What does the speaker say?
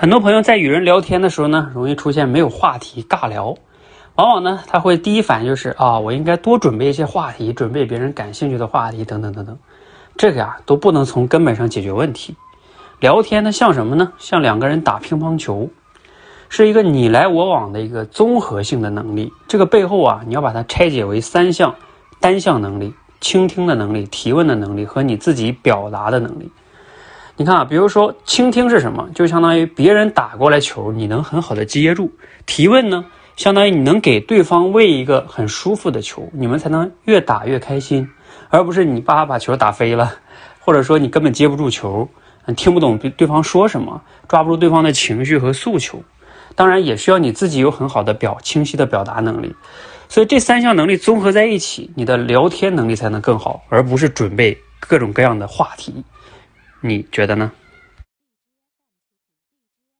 很多朋友在与人聊天的时候呢，容易出现没有话题尬聊，往往呢他会第一反应就是啊，我应该多准备一些话题，准备别人感兴趣的话题等等等等，这个呀都不能从根本上解决问题。聊天呢像什么呢？像两个人打乒乓球，是一个你来我往的一个综合性的能力。这个背后啊，你要把它拆解为三项单项能力：倾听的能力、提问的能力和你自己表达的能力。你看啊，比如说倾听是什么？就相当于别人打过来球，你能很好的接住。提问呢，相当于你能给对方喂一个很舒服的球，你们才能越打越开心，而不是你叭把球打飞了，或者说你根本接不住球，听不懂对对方说什么，抓不住对方的情绪和诉求。当然也需要你自己有很好的表清晰的表达能力。所以这三项能力综合在一起，你的聊天能力才能更好，而不是准备各种各样的话题。你觉得呢？